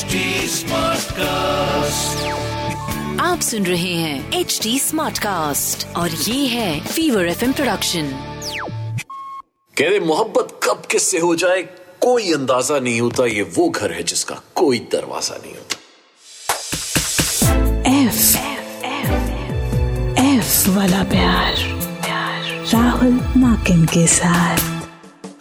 HD Smartcast. आप सुन रहे हैं एच डी स्मार्ट कास्ट और ये है फीवर एफ़ प्रोडक्शन कहते मोहब्बत कब किससे हो जाए कोई अंदाज़ा नहीं होता ये वो घर है जिसका कोई दरवाज़ा नहीं होता। एफ़ एफ़ एफ़ वाला प्यार, प्यार राहुल माकिन के साथ।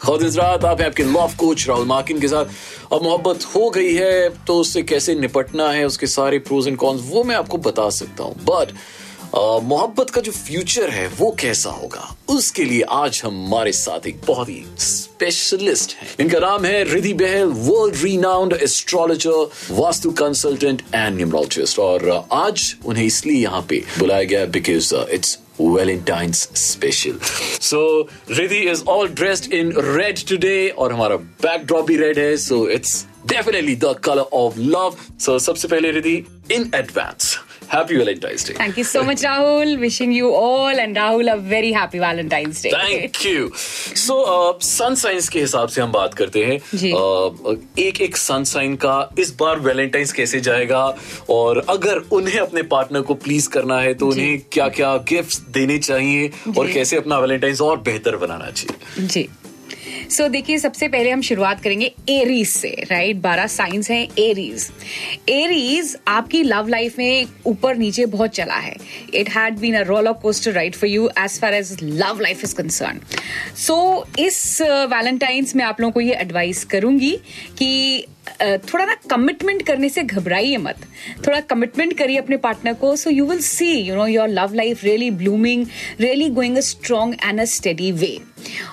खुद रात आप आपके लव कोच राहुल माकिन के साथ। अब मोहब्बत हो गई है तो उससे कैसे निपटना है, उसके सारे प्रोज एंड कॉन्स वो मैं आपको बता सकता हूँ। बट मोहब्बत का जो फ्यूचर है, वो कैसा होगा? उसके लिए आज हमारे साथ एक बहुत ही स्पेशलिस्ट हैं। इनका नाम है Ridhi Bahl world renowned astrologer vastu consultant and numerologist और आज उन्हें इसलिए यहाँ पे बुलाया गया because it's Valentine's special. So Riddhi is all dressed in red today और हमारा backdrop भी red है so it's definitely the color of love. So सबसे पहले Ridhi in advance happy Valentine's Day. Thank you so much, Rahul. Wishing you all and Rahul a very happy Valentine's Day. Thank you. So uh, sun signs के हिसाब से हम बात करते हैं uh, एक एक सन साइन का इस बार वैलेंटाइंस कैसे जाएगा और अगर उन्हें अपने पार्टनर को प्लीज़ करना है तो उन्हें क्या क्या गिफ्ट्स देने चाहिए और कैसे अपना वैलेंटाइंस और बेहतर बनाना चाहिए जी सो so, देखिए सबसे पहले हम शुरुआत करेंगे एरीज से राइट बारह साइंस हैं एरीज एरीज आपकी लव लाइफ में ऊपर नीचे बहुत चला है. It had been a roll roller coaster right for you as far as love life is concern so इस वैलेंटाइंस में आप लोगों को ये एडवाइस करूँगी कि थोड़ा ना कमिटमेंट करने से घबराइए मत। थोड़ा कमिटमेंट करिए अपने पार्टनर को so you will see you know your love life really blooming really going a strong and a steady way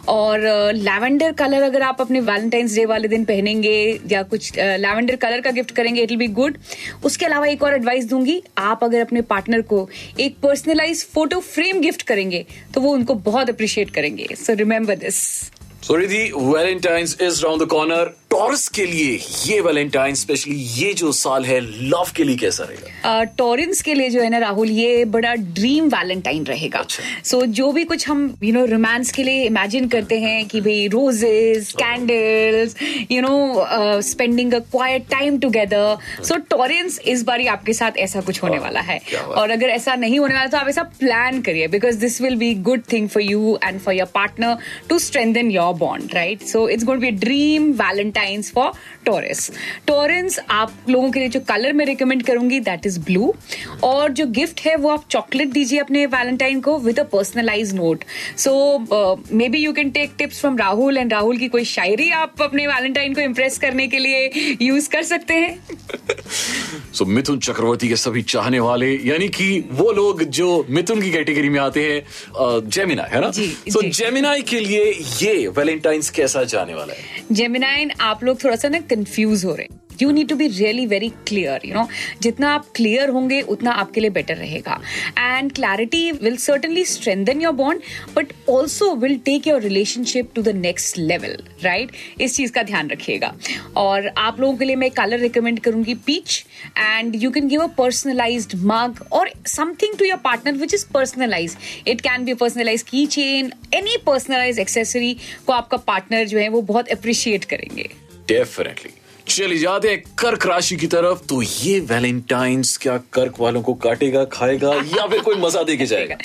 और लैवेंडर uh, कलर अगर आप अपने वैलेंटाइंस डे वाले दिन पहनेंगे या कुछ लैवेंडर uh, कलर का गिफ्ट करेंगे इट विल बी गुड उसके अलावा एक और एडवाइस दूँगी आप अगर अपने पार्टनर को एक पर्सनलाइज फ़ोटो फ्रेम गिफ्ट करेंगे तो वो उनको बहुत अप्रिशिएट करेंगे। So remember this so Ridhi Valentine's is round the corner Taurus के लिए ये वैलेंटाइन स्पेशली ये जो साल है लव के लिए कैसा रहेगा? टॉरेंस के लिए जो है ना राहुल ये बड़ा ड्रीम वैलेंटाइन रहेगा। सो अच्छा। सो जो भी कुछ हम यू नो रोमांस के लिए इमेजिन करते हैं कि भाई roses candles you know spending a quiet time together so Taureans इस बार ही आपके साथ ऐसा कुछ होने वाला है। और अगर ऐसा नहीं होने वाला तो आप ऐसा प्लान करिए because this will be good thing for you and for your partner to strengthen your bond right so it's going be dream Valentine's for Taurus Taureans आप लोगों के लिए जो कलर मैं रिकमेंड करूँगी दैट इज़ ब्लू और जो gift है वो आप चॉकलेट दीजिए अपने वैलेंटाइन को with a personalise note so may be you can take tips from Rahul and Rahul की कोई शायरी आप अपने वैलेंटाइन को इम्प्रेस करने के लिए यूज़ कर सकते हैं? सो so, मिथुन चक्रवर्ती के सभी चाहने वाले यानी कि वो लोग जो मिथुन की कैटेगरी में आते हैं जेमिना है ना? सो जी। जेमिनाई के लिए ये वैलेंटाइंस कैसा जाने वाला है? जेमिनाइन आप लोग थोड़ा सा ना कंफ्यूज हो रहे हैं। You need to be really very clear you know जितना आप क्लियर होंगे, उतना आपके लिए बेटर रहेगा। And clarity will certainly strengthen your bond but also will take your relationship to the next level right इस चीज़ का ध्यान रखिएगा। और आप लोगों के लिए मैं कलर रिकमेंड करूँगी peach and you can give a personalise mug और something to your partner which is personalise it can be personalise key chain any personalise accessory को आपका पार्टनर जो है वो बहुत अप्रिशिएट करेंगे। Definitely. चलिए जाते हैं कर्क राशि की तरफ़। तो ये वैलेंटाइंस क्या कर्क वालों को काटेगा खाएगा या फिर कोई मज़ा दे के जाएगा?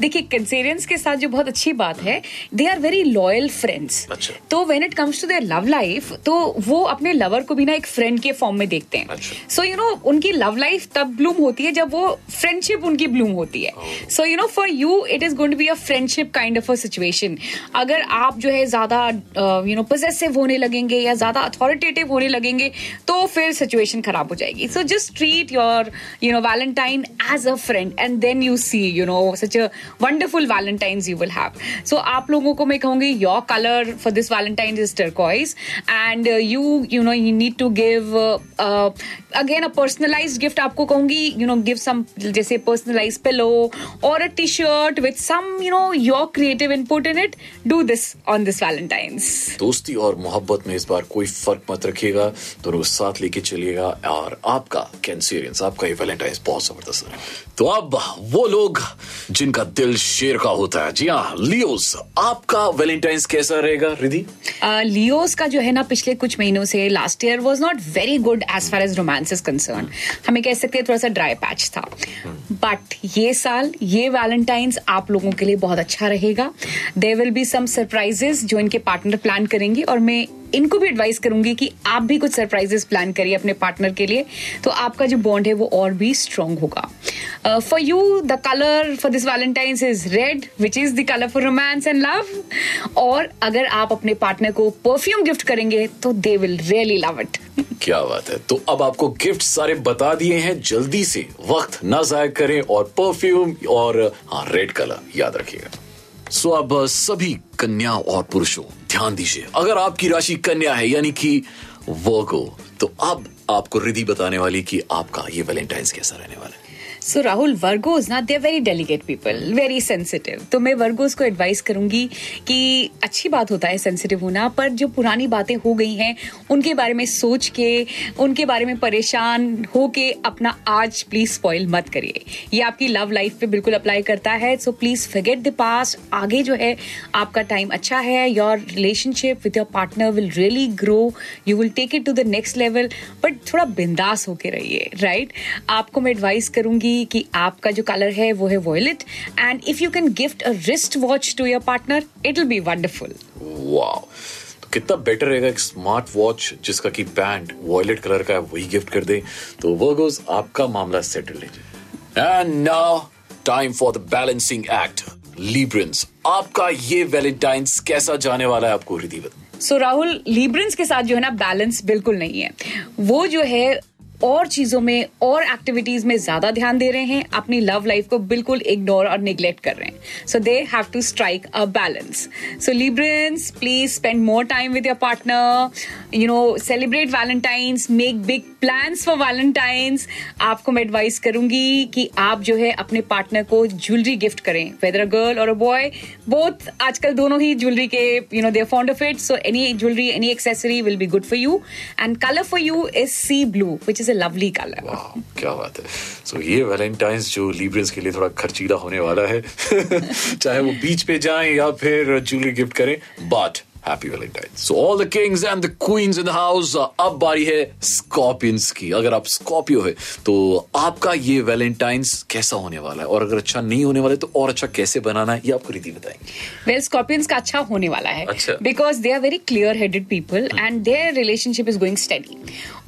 देखिए कंसेरियंस के साथ जो बहुत अच्छी बात है they are very loyal friends अच्छा। तो when it comes to their love life तो वो अपने लवर को भी ना एक फ्रेंड के फॉर्म में देखते हैं। सो यू नो उनकी लव लाइफ तब ब्लूम होती है जब वो फ्रेंडशिप उनकी ब्लूम होती है। So you know for you it is going to be a friendship kind of a situation अगर आप जो है ज़्यादा यू नो पोजेसिव होने लगेंगे या ज़्यादा अथॉरिटेटिव होने लगेंगे तो फिर सिचुएशन खराब हो जाएगी। So just treat your you know Valentine as a friend and then you see you know such a wonderful Valentine's you will have so आप लोगों को मैं कहूँगी your colour for this Valentine is turquoise and you you know you need to give again a personalise gift आपको कहूँगी you know give some जैसे personalise pillow और a T shirt with some you know your creative input in it do this on this Valentine's दोस्ती और मोहब्बत में इस बार कोई फ़र्क मत रखिएगा। दोनों को साथ लेके चलिएगा और आपका कैंसेरियंस, आपका ये वैलेंटाइंस बहुत ज़बरदस्त है। तो अब वो लोग जिनका दिल शेर का होता है, जी हाँ लियोस आपका वैलेंटाइंस कैसा रहेगा रिधि लियोस का जो है ना, पिछले कुछ महीनों से last year was not very good as far as romance is concern हमें कह सकते हैं थोड़ा सा ड्राई पैच था। बट ये साल, ये वैलेंटाइंस आप लोगों के लिए बहुत अच्छा रहेगा। There will be some surprises जो इनके पार्टनर प्लान करेंगे और मैं इनको भी एडवाइस करूँगी कि आप भी कुछ सरप्राइजेस प्लान करिए अपने पार्टनर के लिए। तो आपका जो बॉन्ड है वो और भी स्ट्रांग होगा। For you the colour for this Valentine's is red which is the colour for romance and love और अगर आप अपने पार्टनर को परफ्यूम गिफ्ट करेंगे तो they will really love it क्या बात है। तो अब आपको गिफ्ट सारे बता दिए हैं, जल्दी से वक्त ना जाया करें और परफ्यूम और हाँ रेड कलर याद रखिएगा। सो अब, सभी कन्या और पुरुषों ध्यान दीजिए। अगर आपकी राशि कन्या है, यानी कि वर्गो तो अब आपको रिधि बताने वाली कि आपका ये वैलेंटाइंस कैसा रहने वाला है। सो राहुल वर्गोज ना they very delicate people very sensitive तो मैं वर्गोज को एडवाइस करूँगी कि अच्छी बात होता है सेंसिटिव होना, पर जो पुरानी बातें हो गई हैं, उनके बारे में सोच के, उनके बारे में परेशान हो के अपना आज प्लीज़ स्पॉइल मत करिए। ये आपकी लव लाइफ पे बिल्कुल अप्लाई करता है so please forget the past आगे जो है, आपका टाइम अच्छा है your relationship with your partner will really grow you will take it to the next level but थोड़ा बिंदास होके रहिए राइट right? आपको मैं एडवाइस करूँगी कि आपका जो कलर है वो है violet and if you can gift a wrist watch to your partner it will be wonderful wow कितना बेटर रहेगा एक स्मार्ट वॉच जिसका की बैंड वॉयलेट कलर का है वही गिफ्ट कर दे। तो वर्गोस आपका मामला सेटल लीजिए and now time for the balancing act Librans आपका ये वैलेंटाइंस कैसा जाने वाला है आपको रिधि बता। सो राहुल लिब्रेंस के साथ जो है ना बैलेंस बिल्कुल नहीं है। वो जो है और चीज़ों में, और एक्टिविटीज़ में ज़्यादा ध्यान दे रहे हैं, अपनी लव लाइफ को बिल्कुल इग्नोर और निग्लेक्ट कर रहे हैं। So they have to strike a balance so Librans please spend more time with your partner you know celebrate Valentine's make big plans for Valentine's आपको मैं एडवाइस करूँगी कि आप जो है अपने पार्टनर को ज्वेलरी गिफ्ट करें वेदर अ गर्ल और अ बॉय बोथ आजकल दोनों ही ज्वेलरी के you know they fond of it so any jewellery any accessory will be good for you and colour for you is sea blue which is a lovely colour वाह क्या बात है। So so, ये Valentine's जो Librans के लिए थोड़ा खर्चीला होने वाला है चाहे वो बीच पे जाएँ या फिर ज्वेलरी गिफ्ट करें but happy Valentine so all the kings and the queens in the house अब बारी है स्कॉर्पियंस की। अगर आप स्कॉर्पियो है तो आपका ये वैलेंटाइंस कैसा होने वाला है? और अगर अच्छा नहीं होने वाला है तो और अच्छा कैसे बनाना है ये आपको रीति बताएँगे। वेल स्कॉर्पियंस का अच्छा होने वाला है। Because they are very clear headed people and their relationship is going steady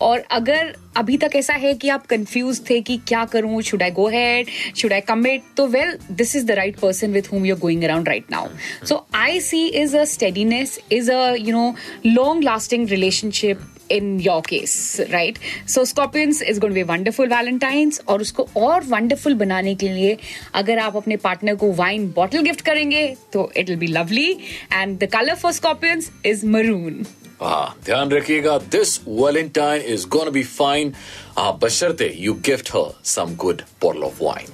और अगर अभी तक ऐसा है कि आप कंफ्यूज थे कि क्या करूँ should I go ahead should I commit तो well this is the right person with whom you are going around right now so I see is a steadiness is a you know long lasting relationship in your case right so Scorpions is gonna way wonderful Valentine's और उसको और wonderful बनाने के लिए अगर आप अपने partner को वाइन बॉटल गिफ्ट करेंगे तो it will be lovely and the colour for Scorpions is maroon हाँ ध्यान रखिएगा this Valentine is gonna be fine बशर्ते you gift her some good bottle of wine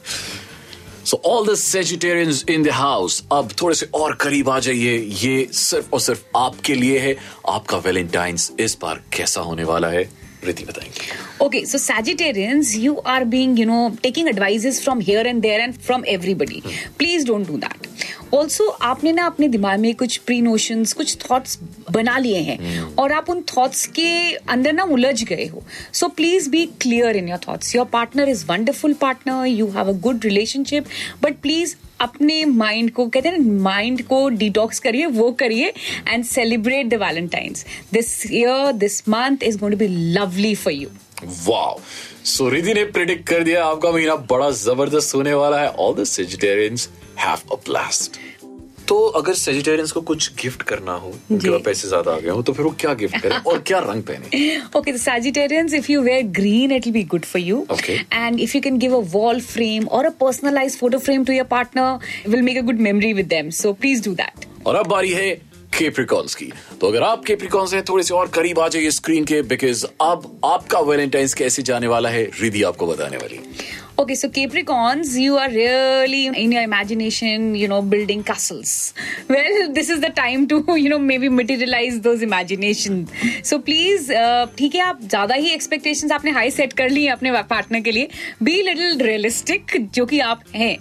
so all the Sagittarians in the house अब थोड़े से और करीब आ जाइए। ये सिर्फ़ और सिर्फ़ आपके लिए है। आपका वैलेंटाइंस इस बार कैसा होने वाला है? रिति बताएँगे। Okay, so Sagittarians, you are being, you know, taking advices from here and there and from everybody. Please don't do that. Also आपने ना अपने दिमाग में कुछ प्री नोशंस कुछ थॉट्स बना लिए हैं और आप उन थॉट्स के अंदर ना उलझ गए हो। So please be clear in your thoughts your partner is wonderful partner you have a good relationship but please अपने माइंड को कहते हैं ना माइंड को डिटॉक्स करिए वो करिए and celebrate the Valentine's this year this month is going to be lovely for you wow so Ridhi ने प्रिडिक्ट कर दिया आपका महीना बड़ा ज़बरदस्त होने वाला है. All the Sagittarians have a blast तो अगर सेजिटेरियंस को कुछ गिफ्ट करना हो उनके पैसे ज़्यादा आ गए हो तो फिर वो क्या गिफ्ट करें? और क्या रंग पहने? Okay the Sagittarians if you wear green it will be good for you and if you can give a wall frame और a personalise photo frame to your partner will make a good memory with them so please do that और अब बारी है Capricorns की। तो अगर आप Capricorns हैं थोड़े से और करीब आ जाइए स्क्रीन के बिकॉज़ अब आपका वेलेंटाइंस कैसे जाने वाला है रिधि आपको बताने वाली। Okay, so Capricorns, you are really in your imagination, you know, building castles. Well, this is the time to, you know, maybe materialize those imagination. So please, uh, ठीक है आप ज़्यादा ही expectations आपने high set कर ली हैं अपने partner के लिए be little realistic जो कि आप हैं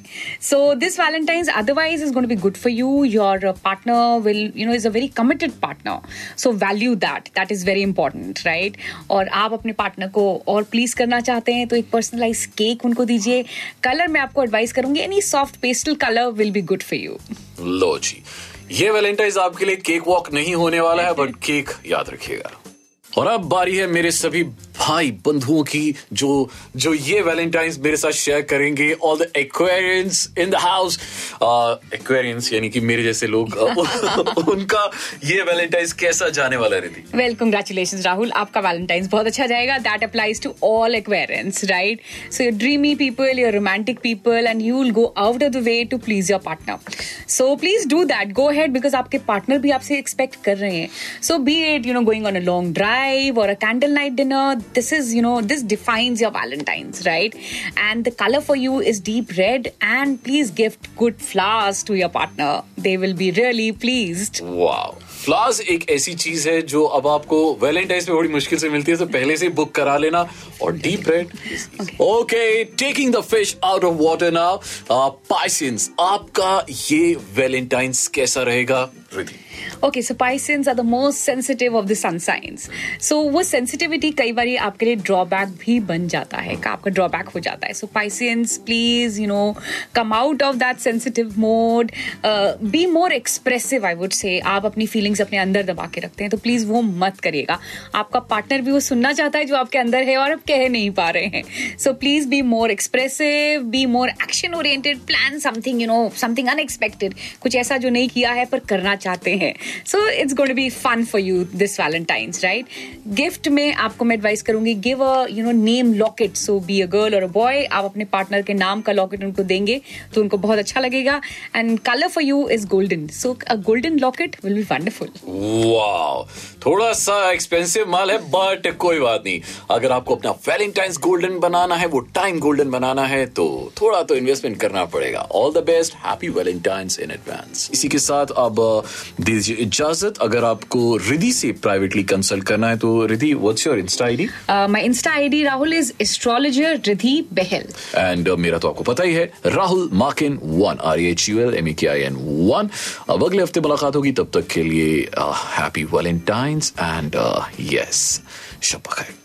so this Valentine's otherwise is going to be good for you your uh, partner will you know is a very committed partner so value that that is very important right और आप अपने partner को और please करना चाहते हैं तो एक पर्सनलाइज केक उनको दीजिए। कलर मैं आपको एडवाइस करूँगी any soft pastel colour will be good for you लो जी। ये वेलेंटाइज आपके लिए केक वॉक नहीं होने वाला है बट केक याद रखिएगा। और अब बारी है मेरे सभी भाई बंधुओं की जो जो ये वैलेंटाइंस मेरे साथ शेयर करेंगे all the Aquarians in the house Aquarians यानी कि मेरे जैसे लोग uh, उनका ये वैलेंटाइंस कैसा जाने वाला रिद्धि? वेल कंग्रेचुलेशन राहुल आपका वैलेंटाइंस बहुत अच्छा जाएगा. That applies to all Aquarians right so your dreamy people your romantic people and you will go out of the way to please your partner so please do that go ahead because आपके partner भी आपसे expect कर रहे हैं. So be it you know going on a long drive और a candle night dinner this is you know this defines your valentines right and the color for you is deep red and please gift good flowers to your partner they will be really pleased wow flowers एक ऐसी चीज है जो अब आपको Valentine's में बड़ी मुश्किल से मिलती है तो पहले से बुक करा लेना और deep red okay taking the fish out of water now Pisceans आपका ये वैलेंटाइंस कैसा रहेगा Ridhi okay so Pisceans are the most sensitive of the sun signs so वो सेंसिटिविटी कई बार आपके लिए ड्रॉबैक भी बन जाता है आपका ड्रॉबैक हो जाता है। So Pisceans please you know come out of that sensitive mode be more expressive I would say आप अपनी फीलिंग्स अपने अंदर दबा के रखते हैं तो प्लीज़ वो मत करिएगा। आपका पार्टनर भी वो सुनना चाहता है जो आपके अंदर है और आप कह नहीं पा रहे हैं। So please be more expressive be more action oriented plan something you know something unexpected कुछ ऐसा जो नहीं किया है, पर करना चाहते हैं। So it's going to be fun for you this Valentine's right gift में आपको मैं एडवाइस करूँगी give a you know name locket so be a girl और अ बॉय आप अपने पार्टनर के नाम का लॉकेट उनको देंगे तो उनको बहुत अच्छा लगेगा। And colour for you is golden so a golden locket will be wonderful wow थोड़ा सा एक्सपेंसिव माल है बट कोई बात नहीं। अगर आपको अपना वैलेंटाइंस गोल्डन बनाना है, वो टाइम गोल्डन बनाना है तो थोड़ा तो इन्वेस्टमेंट करना पड़ेगा। All the best happy Valentine's in advance इसी के साथ अब दीजिए इजाज़त। अगर आपको रिधि से प्राइवेटली कंसल्ट करना है तो Ridhi what's your insta ID my insta I D Rahul is astrologer Ridhi Bahl. And मेरा तो आपको पता ही है Rahul Makin one R H U L M A K I N one अब अगले हफ़्ते मुलाकात होगी तब तक के लिए हैप्पी वैलेंटाइंस एंड यस शब खैर